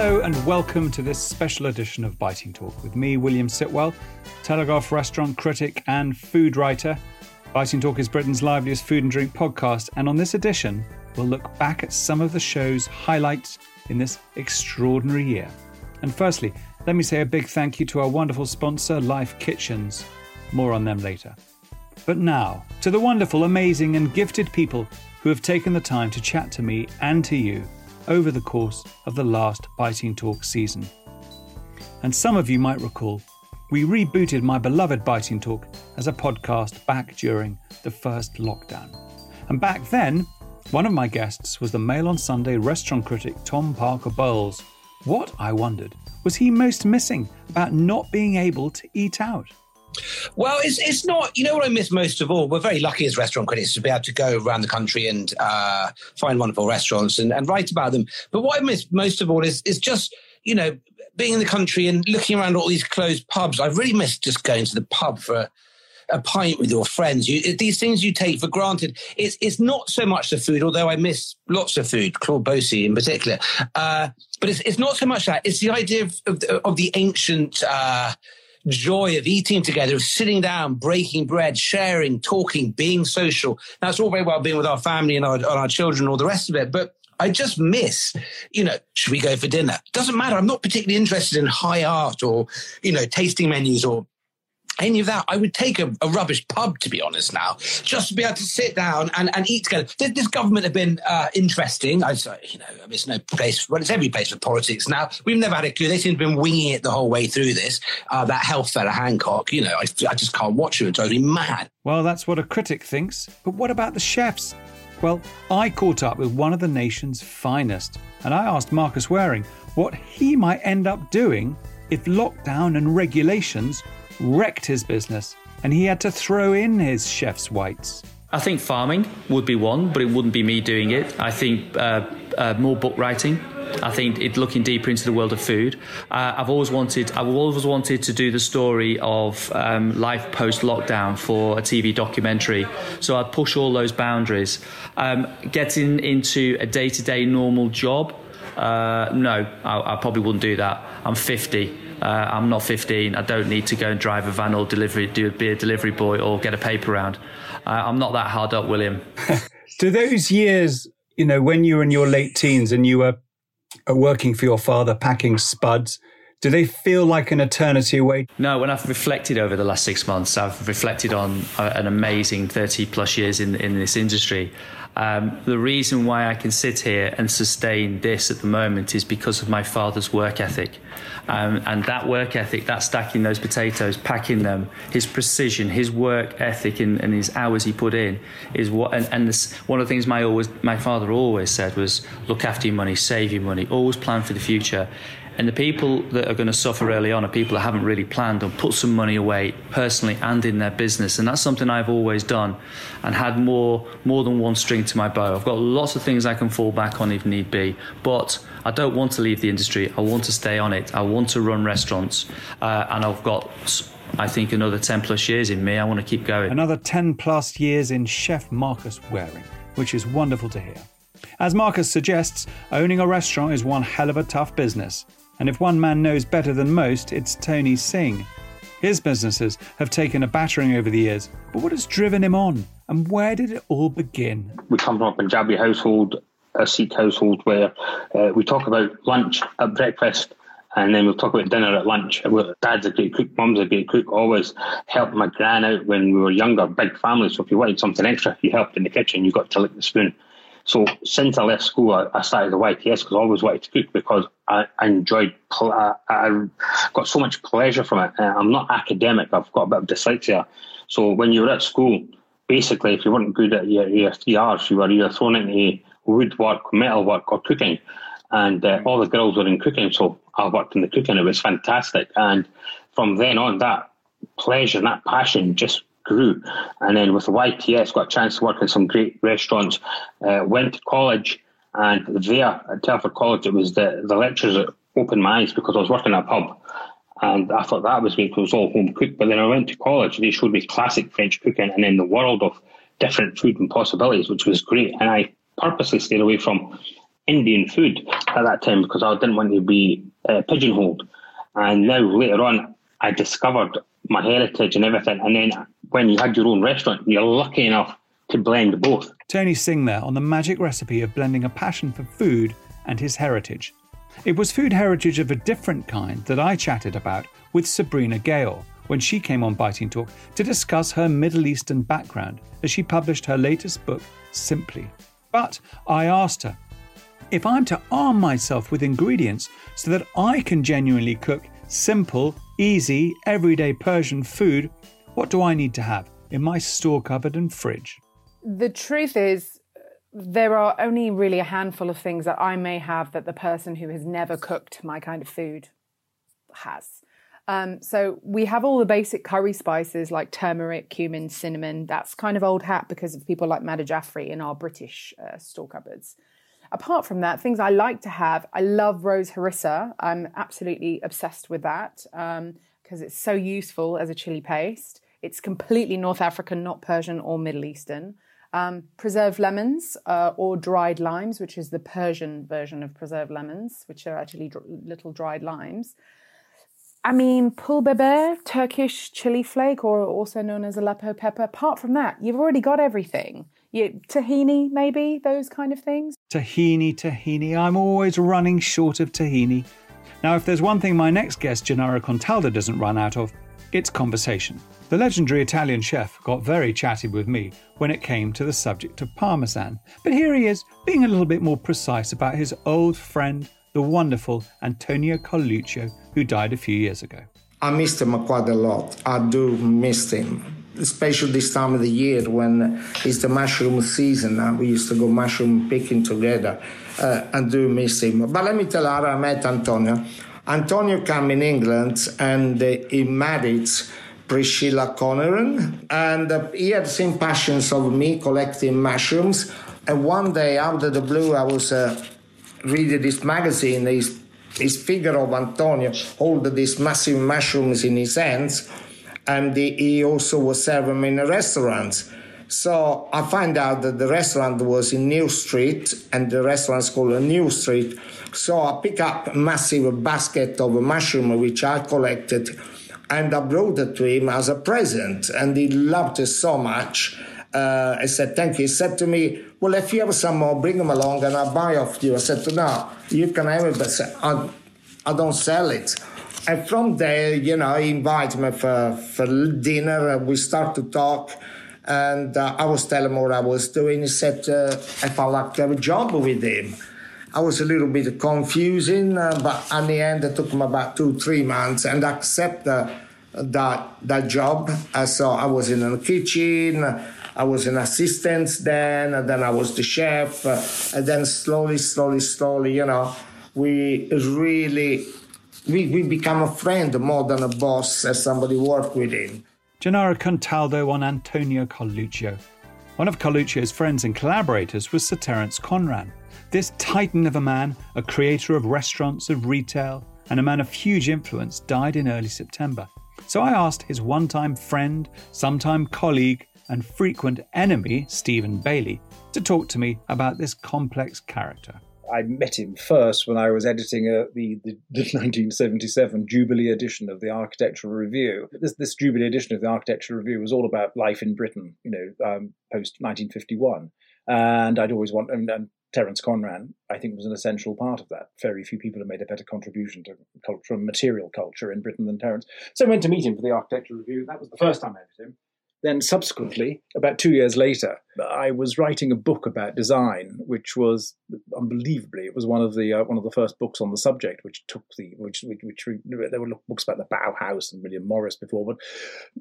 Hello and welcome to this special edition of Biting Talk with me, William Sitwell, Telegraph restaurant critic and food writer. Biting Talk is Britain's liveliest food and drink podcast, and on this edition, we'll look back at some of the show's highlights in this extraordinary year. And firstly, let me say a big thank you to our wonderful sponsor, Life Kitchens. More on them later. But now, to the wonderful, amazing, and gifted people who have taken the time to chat to me and to you over the course of the last Biting Talk season. And some of you might recall, we rebooted my beloved Biting Talk as a podcast back during the first lockdown. And back then, one of my guests was the Mail on Sunday restaurant critic Tom Parker Bowles. What, I wondered, was he most missing about not being able to eat out? Well, it's it's not. You know what I miss most of all. We're very lucky as restaurant critics to be able to go around the country and uh, find wonderful restaurants and, and write about them. But what I miss most of all is is just you know being in the country and looking around all these closed pubs. I really miss just going to the pub for. A, a pint with your friends. You, these things you take for granted. It's it's not so much the food, although I miss lots of food, Claude Bosi in particular. Uh, but it's it's not so much that. It's the idea of of the, of the ancient. Uh, joy of eating together, of sitting down, breaking bread, sharing, talking, being social. That's all very well being with our family and our, and our children and all the rest of it. But I just miss, you know, should we go for dinner? Doesn't matter. I'm not particularly interested in high art or, you know, tasting menus or any of that. I would take a, a, rubbish pub, to be honest, now, just to be able to sit down and, and eat together. This, this government have been uh, interesting. I, you know, it's no place, well, it's every place for politics now. We've never had a clue. They seem to have been winging it the whole way through this. Uh, that health fella, Hancock, you know, I, I just can't watch him. It drives mad. Well, that's what a critic thinks. But what about the chefs? Well, I caught up with one of the nation's finest, and I asked Marcus Wareing what he might end up doing if lockdown and regulations wrecked his business, and he had to throw in his chef's whites. I think farming would be one, but it wouldn't be me doing it. I think uh, uh, more book writing. I think it looking deeper into the world of food. Uh, I've always wanted, I've always wanted to do the story of um, life post lockdown for a TV documentary. So I'd push all those boundaries. Um, getting into a day to day normal job, uh, no, I, I probably wouldn't do that. I'm 50. Uh, I'm not 15. I don't need to go and drive a van or delivery, do be a delivery boy or get a paper round. Uh, I'm not that hard up, William. do those years, you know, when you were in your late teens and you were uh, working for your father, packing spuds, do they feel like an eternity away? No, when I've reflected over the last six months, I've reflected on uh, an amazing 30 plus years in, in this industry. Um, the reason why I can sit here and sustain this at the moment is because of my father's work ethic. Um, and that work ethic, that stacking those potatoes, packing them, his precision, his work ethic, and, and his hours he put in is what. And, and this, one of the things my always, my father always said was, look after your money, save your money, always plan for the future. And the people that are going to suffer early on are people that haven't really planned or put some money away personally and in their business. And that's something I've always done and had more more than one string to my bow. I've got lots of things I can fall back on if need be, but I don't want to leave the industry. I want to stay on it. I want to run restaurants, uh, and I've got. I think another 10 plus years in me. I want to keep going. Another 10 plus years in Chef Marcus Wareing, which is wonderful to hear. As Marcus suggests, owning a restaurant is one hell of a tough business. And if one man knows better than most, it's Tony Singh. His businesses have taken a battering over the years, but what has driven him on? And where did it all begin? We come from a Punjabi household, a Sikh household, where uh, we talk about lunch at breakfast and then we'll talk about dinner at lunch. Dad's a great cook, mum's a great cook, always helped my gran out when we were younger, big family. So if you wanted something extra, you helped in the kitchen, you got to lick the spoon. So since I left school, I, I started the YTS because I always wanted to cook because I, I enjoyed, I, I, got so much pleasure from it. Uh, I'm not academic, I've got a bit of dyslexia. So when you were at school, basically, if you weren't good at your, your you were either thrown into woodwork, metalwork, or cooking. And uh, all the girls were in cooking, so I worked in the cooking. It was fantastic. And from then on, that pleasure, that passion just grew. And then with YTS, got a chance to work in some great restaurants. Uh, went to college, and there at Telford College, it was the, the lectures that opened my eyes because I was working at a pub. And I thought that was great because it was all home cooked. But then I went to college, they showed me classic French cooking and then the world of different food and possibilities, which was great. And I purposely stayed away from Indian food at that time because I didn't want to be uh, pigeonholed. And now later on, I discovered my heritage and everything. And then when you had your own restaurant, you're lucky enough to blend both. Tony Singh there on the magic recipe of blending a passion for food and his heritage. It was food heritage of a different kind that I chatted about with Sabrina Ghayour when she came on Biting Talk to discuss her Middle Eastern background as she published her latest book, Simply. But I asked her if I'm to arm myself with ingredients so that I can genuinely cook simple, easy, everyday Persian food, what do I need to have in my store cupboard and fridge? The truth is, there are only really a handful of things that I may have that the person who has never cooked my kind of food has. Um, so we have all the basic curry spices like turmeric, cumin, cinnamon. That's kind of old hat because of people like Madhur Jaffrey in our British uh, store cupboards. Apart from that, things I like to have, I love rose harissa. I'm absolutely obsessed with that because um, it's so useful as a chili paste. It's completely North African, not Persian or Middle Eastern. Um, preserved lemons uh, or dried limes, which is the Persian version of preserved lemons, which are actually dr- little dried limes. I mean, pul biber, Turkish chili flake, or also known as Aleppo pepper. Apart from that, you've already got everything. You, tahini, maybe, those kind of things. Tahini, tahini. I'm always running short of tahini. Now, if there's one thing my next guest, Gennaro Contaldo, doesn't run out of, it's conversation. The legendary Italian chef got very chatty with me when it came to the subject of Parmesan, but here he is, being a little bit more precise about his old friend, the wonderful Antonio Carluccio, who died a few years ago. I missed him quite a lot. I do miss him, especially this time of the year when it's the mushroom season. Uh, we used to go mushroom picking together. Uh, I do miss him. But let me tell you how I met Antonio. Antonio came in England and uh, he married Priscilla Conran, and uh, he had same passions of me collecting mushrooms. And one day, out of the blue, I was uh, reading this magazine. His, his figure of Antonio holding these massive mushrooms in his hands, and he, he also was serving in a restaurant. So I find out that the restaurant was in New Street, and the restaurant's called New Street. So I pick up a massive basket of mushroom which I collected and I brought it to him as a present, and he loved it so much. Uh, I said, thank you. He said to me, well, if you have some more, bring them along and I'll buy off you. I said, to no, you can have it, but I, I don't sell it. And from there, you know, he invited me for, for dinner and we start to talk. And uh, I was telling him what I was doing. He said, uh, if I like to have a job with him. I was a little bit confusing, uh, but in the end, it took me about two, three months and accept uh, that that job. Uh, so I was in the kitchen, I was an assistant then, and then I was the chef, and then slowly, slowly, slowly, you know, we really we, we become a friend more than a boss as somebody work with him. Gennaro Contaldo on Antonio Carluccio. One of Carluccio's friends and collaborators was Sir Terence Conran, this titan of a man, a creator of restaurants, of retail, and a man of huge influence, died in early September. So I asked his one time friend, sometime colleague, and frequent enemy, Stephen Bayley, to talk to me about this complex character. I met him first when I was editing a, the, the, the, 1977 Jubilee edition of the Architectural Review. This, this Jubilee edition of the Architectural Review was all about life in Britain, you know, um, post 1951. And I'd always want, and, and Terence Conran, I think, was an essential part of that. Very few people have made a better contribution to culture and material culture in Britain than Terence. So I went to meet him for the Architectural Review. That was the first time I met him. Then, subsequently, about two years later, I was writing a book about design, which was unbelievably it was one of the uh, one of the first books on the subject, which took the which which, which there were books about the Bauhaus and William Morris before, but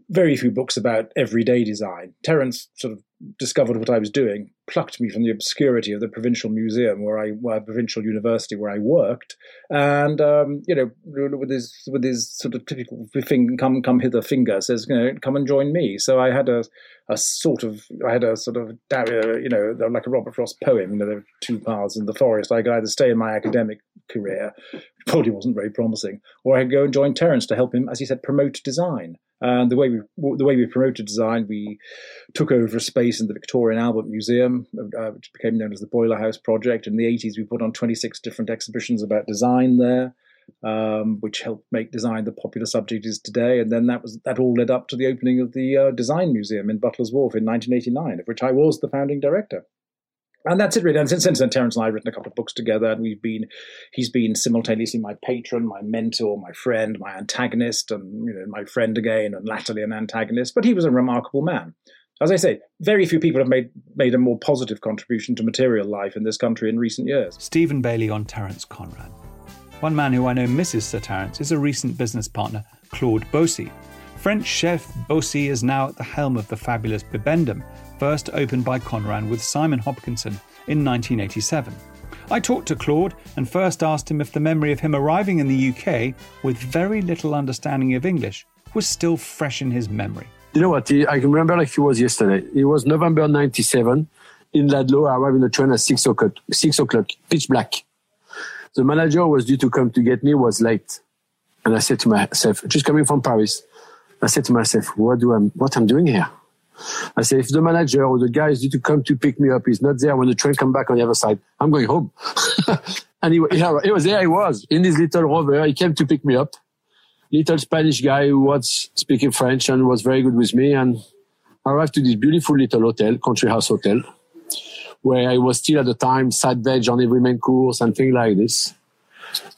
very few books about everyday design. Terence sort of discovered what I was doing, plucked me from the obscurity of the provincial museum where I, where provincial university where I worked, and um, you know, with his with his sort of typical thing, come come hither finger, says, you know, come and join me. So I had a a sort of I had a sort of you know like a Robert Frost poem. You know, there were two paths in the forest. I could either stay in my academic career, which probably wasn't very promising, or I could go and join Terence to help him, as he said, promote design. And the way we the way we promoted design, we took over a space in the Victoria and Albert Museum, uh, which became known as the Boiler House Project. In the 80s, we put on 26 different exhibitions about design there, um, which helped make design the popular subject is today. And then that was that all led up to the opening of the uh, Design Museum in Butler's Wharf in 1989, of which I was the founding director and that's it really. And since, since then, Terence and I have written a couple of books together, and we've been he's been simultaneously my patron, my mentor, my friend, my antagonist, and you know my friend again, and latterly an antagonist. But he was a remarkable man. As I say, very few people have made made a more positive contribution to material life in this country in recent years. Stephen Bayley on Terence Conran. One man who I know misses Sir Terence is a recent business partner, Claude Bosi. French chef Bosi is now at the helm of the fabulous Bibendum, first opened by Conran with Simon Hopkinson in 1987. I talked to Claude and first asked him if the memory of him arriving in the UK with very little understanding of English was still fresh in his memory. You know what? I can remember like it was yesterday. It was November 97. In Ludlow, I arrived in the train at 6 o'clock, 6 o'clock, pitch black. The manager was due to come to get me, was late. And I said to myself, just coming from Paris, I said to myself, what do I, what I'm doing here? I said, if the manager or the guy is due to come to pick me up is not there when the train come back on the other side, I'm going home. and he, he was there. He was in his little rover. He came to pick me up. Little Spanish guy who was speaking French and was very good with me. And I arrived to this beautiful little hotel, country house hotel, where I was still at the time side veg on every main course and things like this.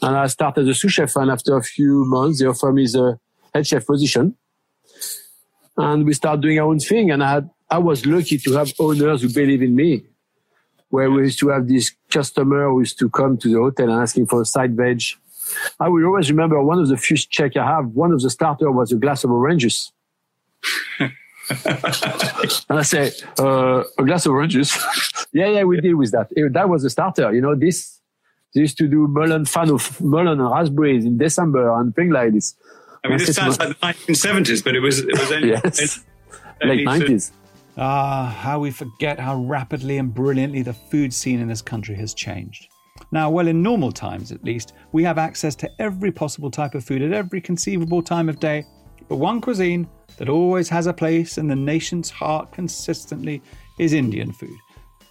And I started as a sous chef. And after a few months, they offered me the head chef position and we start doing our own thing. And I had, I was lucky to have owners who believe in me. Where we used to have this customer who used to come to the hotel and asking for a side veg. I will always remember one of the few check I have. One of the starter was a glass of oranges. and I say, uh, a glass of orange juice. yeah, yeah, we deal with that. That was the starter. You know, this, they used to do melon fan of melon and raspberries in December and things like this. I mean, this sounds like the 1970s, but it was it was only, yes. late 90s. Ah, how we forget how rapidly and brilliantly the food scene in this country has changed. Now, well, in normal times at least, we have access to every possible type of food at every conceivable time of day. But one cuisine that always has a place in the nation's heart consistently is Indian food.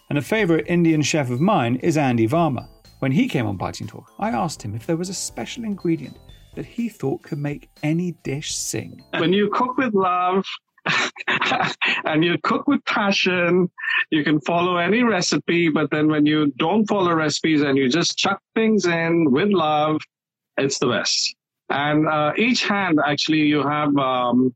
And a favourite Indian chef of mine is Andy Varma. When he came on Biting Talk, I asked him if there was a special ingredient that he thought could make any dish sing. When you cook with love, and you cook with passion. You can follow any recipe, but then when you don't follow recipes and you just chuck things in with love, it's the best. And uh, each hand, actually, you have um,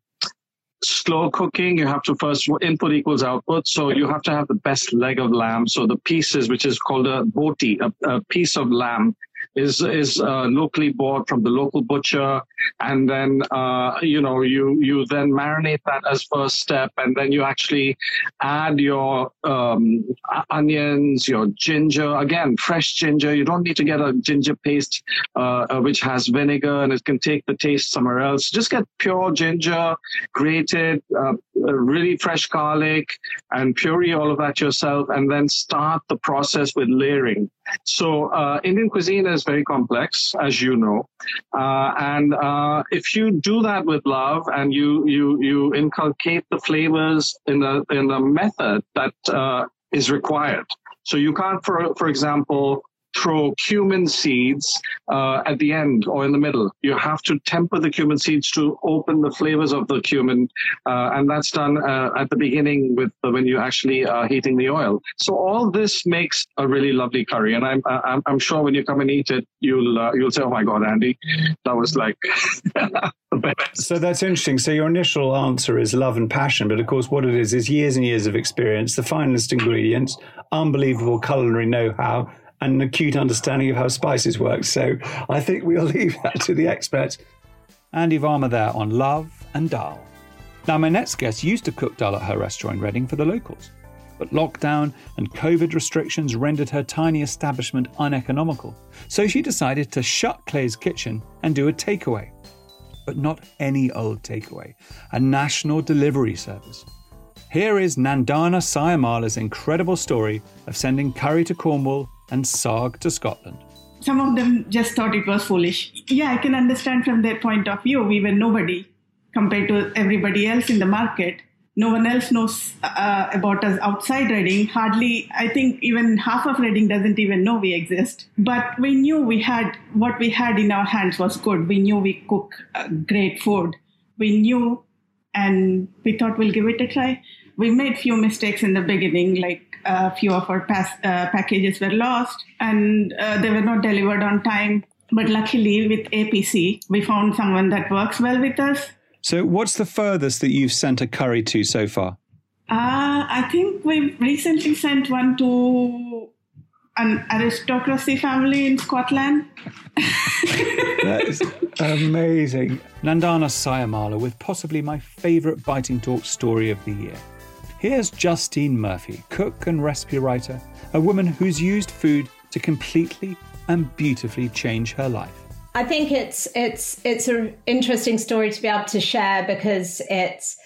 slow cooking. You have to first input equals output. So you have to have the best leg of lamb. So the pieces, which is called a boti, a, a piece of lamb, is is uh, locally bought from the local butcher, and then uh, you know you you then marinate that as first step, and then you actually add your um, onions, your ginger. Again, fresh ginger. You don't need to get a ginger paste uh, uh, which has vinegar and it can take the taste somewhere else. Just get pure ginger, grated, uh, really fresh garlic, and puree all of that yourself, and then start the process with layering. So uh, Indian cuisine is very complex, as you know, uh, and uh, if you do that with love and you you you inculcate the flavors in the in the method that uh, is required. So you can't, for for example, throw cumin seeds uh, at the end or in the middle. You have to temper the cumin seeds to open the flavors of the cumin, uh, and that's done uh, at the beginning with when you actually are heating the oil. So all this makes a really lovely curry, and I'm I'm, I'm sure when you come and eat it, you'll uh, you'll say, "Oh my God, Andy, that was like." so that's interesting. So your initial answer is love and passion, but of course, what it is is years and years of experience, the finest ingredients, unbelievable culinary know-how, and an acute understanding of how spices work. So I think we'll leave that to the experts. Andy Varma there on love and dal. Now, my next guest used to cook dal at her restaurant in Reading for the locals, but lockdown and COVID restrictions rendered her tiny establishment uneconomical. So she decided to shut Clay's Kitchen and do a takeaway. But not any old takeaway, a national delivery service. Here is Nandana Syamala's incredible story of sending curry to Cornwall and saag to Scotland. Some of them just thought it was foolish. Yeah, I can understand from their point of view. We were nobody. compared to everybody else in the market. No one else knows uh, about us outside Reading. Hardly, I think even half of Reading doesn't even know we exist. But we knew we had what we had in our hands was good. We knew we cook uh, great food. We knew, and we thought we'll give it a try. We made few mistakes in the beginning, like a few of our pass, uh, packages were lost and uh, they were not delivered on time. But luckily, with APC, we found someone that works well with us. So, what's the furthest that you've sent a curry to so far? Uh, I think we recently sent one to an aristocracy family in Scotland. that is amazing. Nandana Syamala with possibly my favourite Biting Talk story of the year. Here's Justine Murphy, cook and recipe writer, a woman who's used food to completely and beautifully change her life. I think it's it's it's an interesting story to be able to share because it's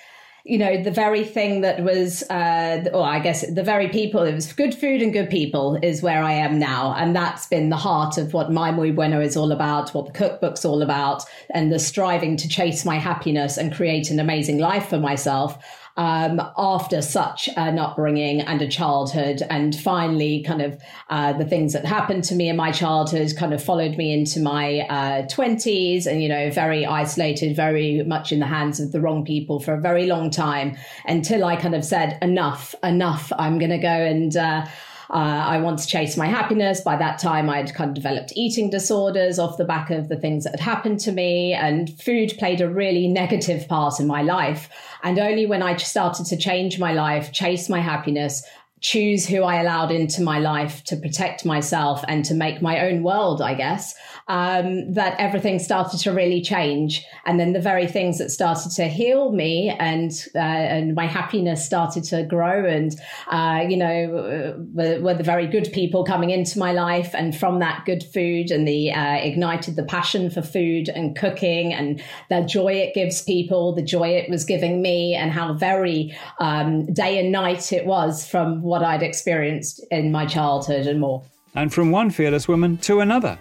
you know the very thing that was uh or i guess the very people it was good food and good people is where i am now and that's been the heart of what my muy bueno is all about what the cookbook's all about and the striving to chase my happiness and create an amazing life for myself um, after such an upbringing and a childhood. And finally, kind of uh, the things that happened to me in my childhood kind of followed me into my uh, 20s and, you know, very isolated, very much in the hands of the wrong people for a very long time until I kind of said, enough, enough. I'm going to go and, uh, uh, I want to chase my happiness. By that time, I'd kind of developed eating disorders off the back of the things that had happened to me, and food played a really negative part in my life. And only when I started to change my life, chase my happiness, choose who I allowed into my life to protect myself and to make my own world, I guess, um, that everything started to really change. And then the very things that started to heal me and uh, and my happiness started to grow, and uh, you know, were, were, the very good people coming into my life, and from that good food and the uh, ignited the passion for food and cooking and the joy it gives people, the joy it was giving me, and how very um, day and night it was from what I'd experienced in my childhood and more. And from one fearless woman to another.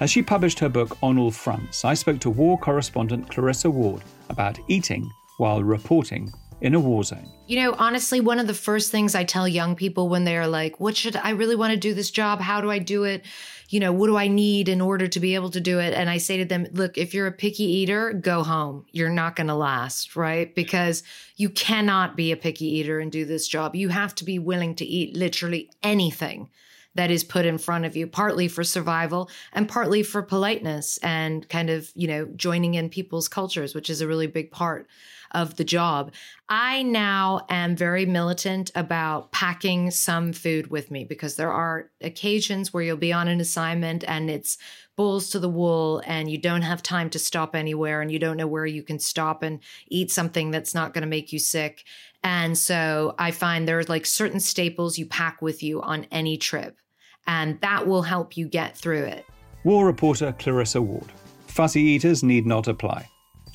As she published her book On All Fronts, I spoke to war correspondent Clarissa Ward about eating while reporting in a war zone. You know, honestly, one of the first things I tell young people when they're like, What should I really want to do this job? How do I do it? You know, what do I need in order to be able to do it? And I say to them, Look, if you're a picky eater, go home. You're not going to last, right? Because you cannot be a picky eater and do this job. You have to be willing to eat literally anything that is put in front of you, partly for survival and partly for politeness and kind of, you know, joining in people's cultures, which is a really big part of the job. I now am very militant about packing some food with me because there are occasions where you'll be on an assignment and it's bulls to the wool and you don't have time to stop anywhere and you don't know where you can stop and eat something that's not going to make you sick. And so I find there's like certain staples you pack with you on any trip and that will help you get through it. War reporter Clarissa Ward. Fussy eaters need not apply.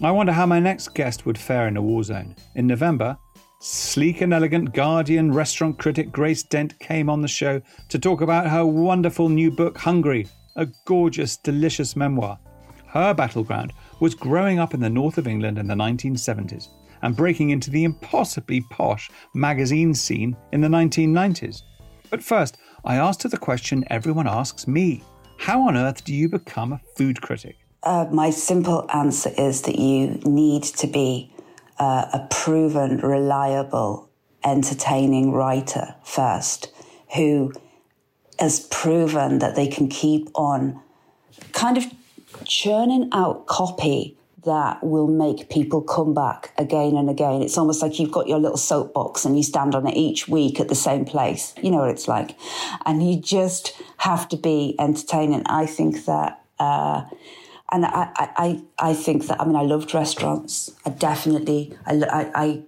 I wonder how my next guest would fare in a war zone. In November, sleek and elegant Guardian restaurant critic Grace Dent came on the show to talk about her wonderful new book, Hungry, a gorgeous, delicious memoir. Her battleground was growing up in the north of England in the 1970s and breaking into the impossibly posh magazine scene in the 1990s. But first, I asked her the question everyone asks me How on earth do you become a food critic? Uh, my simple answer is that you need to be uh, a proven, reliable, entertaining writer first who has proven that they can keep on kind of churning out copy that will make people come back again and again. It's almost like you've got your little soapbox and you stand on it each week at the same place. You know what it's like. And you just have to be entertaining. I think that, uh, and I, I, I think that, I mean, I loved restaurants. I definitely, I, I, I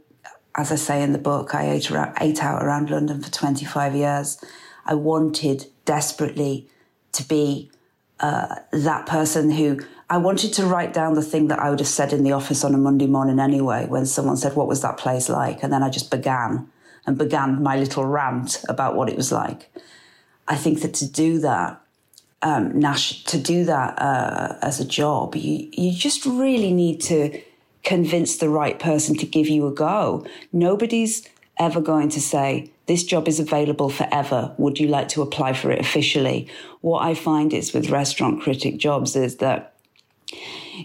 as I say in the book, I ate, around, ate out around London for 25 years. I wanted desperately to be uh, that person who I wanted to write down the thing that I would have said in the office on a Monday morning anyway, when someone said, What was that place like? And then I just began and began my little rant about what it was like. I think that to do that, um, Nash, to do that uh, as a job, you, you just really need to convince the right person to give you a go. Nobody's ever going to say, this job is available forever. Would you like to apply for it officially? What I find is with restaurant critic jobs is that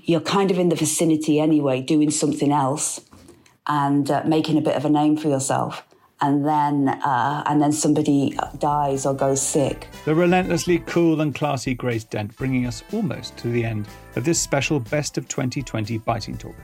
you're kind of in the vicinity anyway, doing something else and uh, making a bit of a name for yourself. And then, uh, and then somebody dies or goes sick. The relentlessly cool and classy Grace Dent bringing us almost to the end of this special Best of 2020 Biting Talk.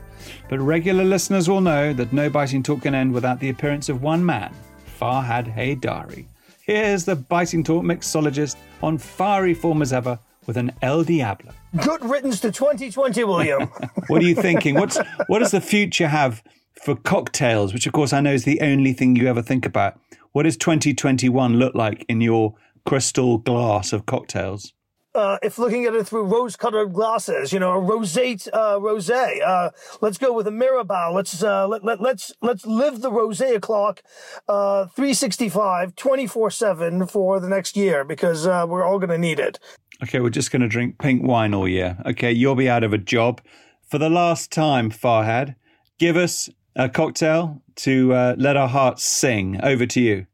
But regular listeners will know that no Biting Talk can end without the appearance of one man, Farhad Haydari. Here's the Biting Talk mixologist on fiery form as ever with an El Diablo. Good riddance to 2020, William. what are you thinking? What's what does the future have for cocktails, which of course I know is the only thing you ever think about? What does 2021 look like in your crystal glass of cocktails? uh, if looking at it through rose-colored glasses, you know, a rosate uh, rosé. Uh, let's go with a Mirabeau. Let's uh, let, let let's let's live the rosé o'clock, uh, 365, 24 seven for the next year because uh, we're all going to need it. Okay, we're just going to drink pink wine all year. Okay, you'll be out of a job for the last time, Farhad. Give us a cocktail to uh, let our hearts sing. Over to you.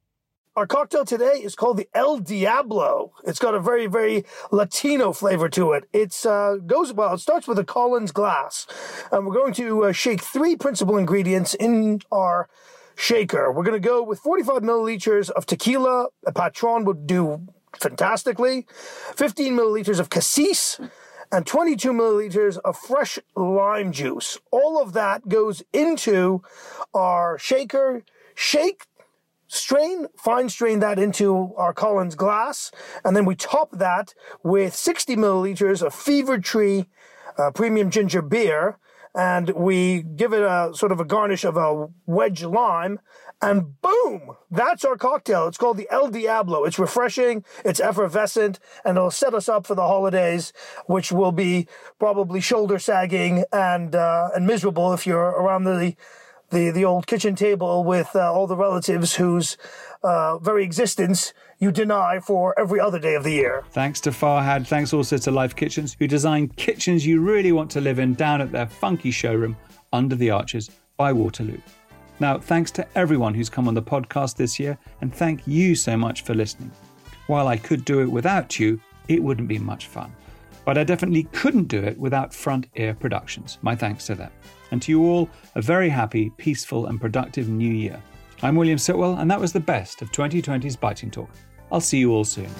Our cocktail today is called the El Diablo. It's got a very, very Latino flavor to it. It uh, goes well. It starts with a Collins glass, and we're going to uh, shake three principal ingredients in our shaker. We're going to go with 45 milliliters of tequila. A Patron would do fantastically. 15 milliliters of cassis and 22 milliliters of fresh lime juice. All of that goes into our shaker. Shake strain, fine strain that into our Collins glass, and then we top that with 60 milliliters of Fever Tree uh, premium ginger beer, and we give it a sort of a garnish of a wedge lime, and boom, that's our cocktail. It's called the El Diablo. It's refreshing, it's effervescent, and it'll set us up for the holidays, which will be probably shoulder sagging and uh, and miserable if you're around the the, the old kitchen table with uh, all the relatives whose uh, very existence you deny for every other day of the year. Thanks to Farhad. Thanks also to Life Kitchens, who design kitchens you really want to live in down at their funky showroom under the arches by Waterloo. Now, thanks to everyone who's come on the podcast this year, and thank you so much for listening. While I could do it without you, it wouldn't be much fun. But I definitely couldn't do it without Front Ear Productions. My thanks to them. And to you all, a very happy, peaceful, and productive new year. I'm William Sitwell, and that was the best of 2020's Biting Talk. I'll see you all soon.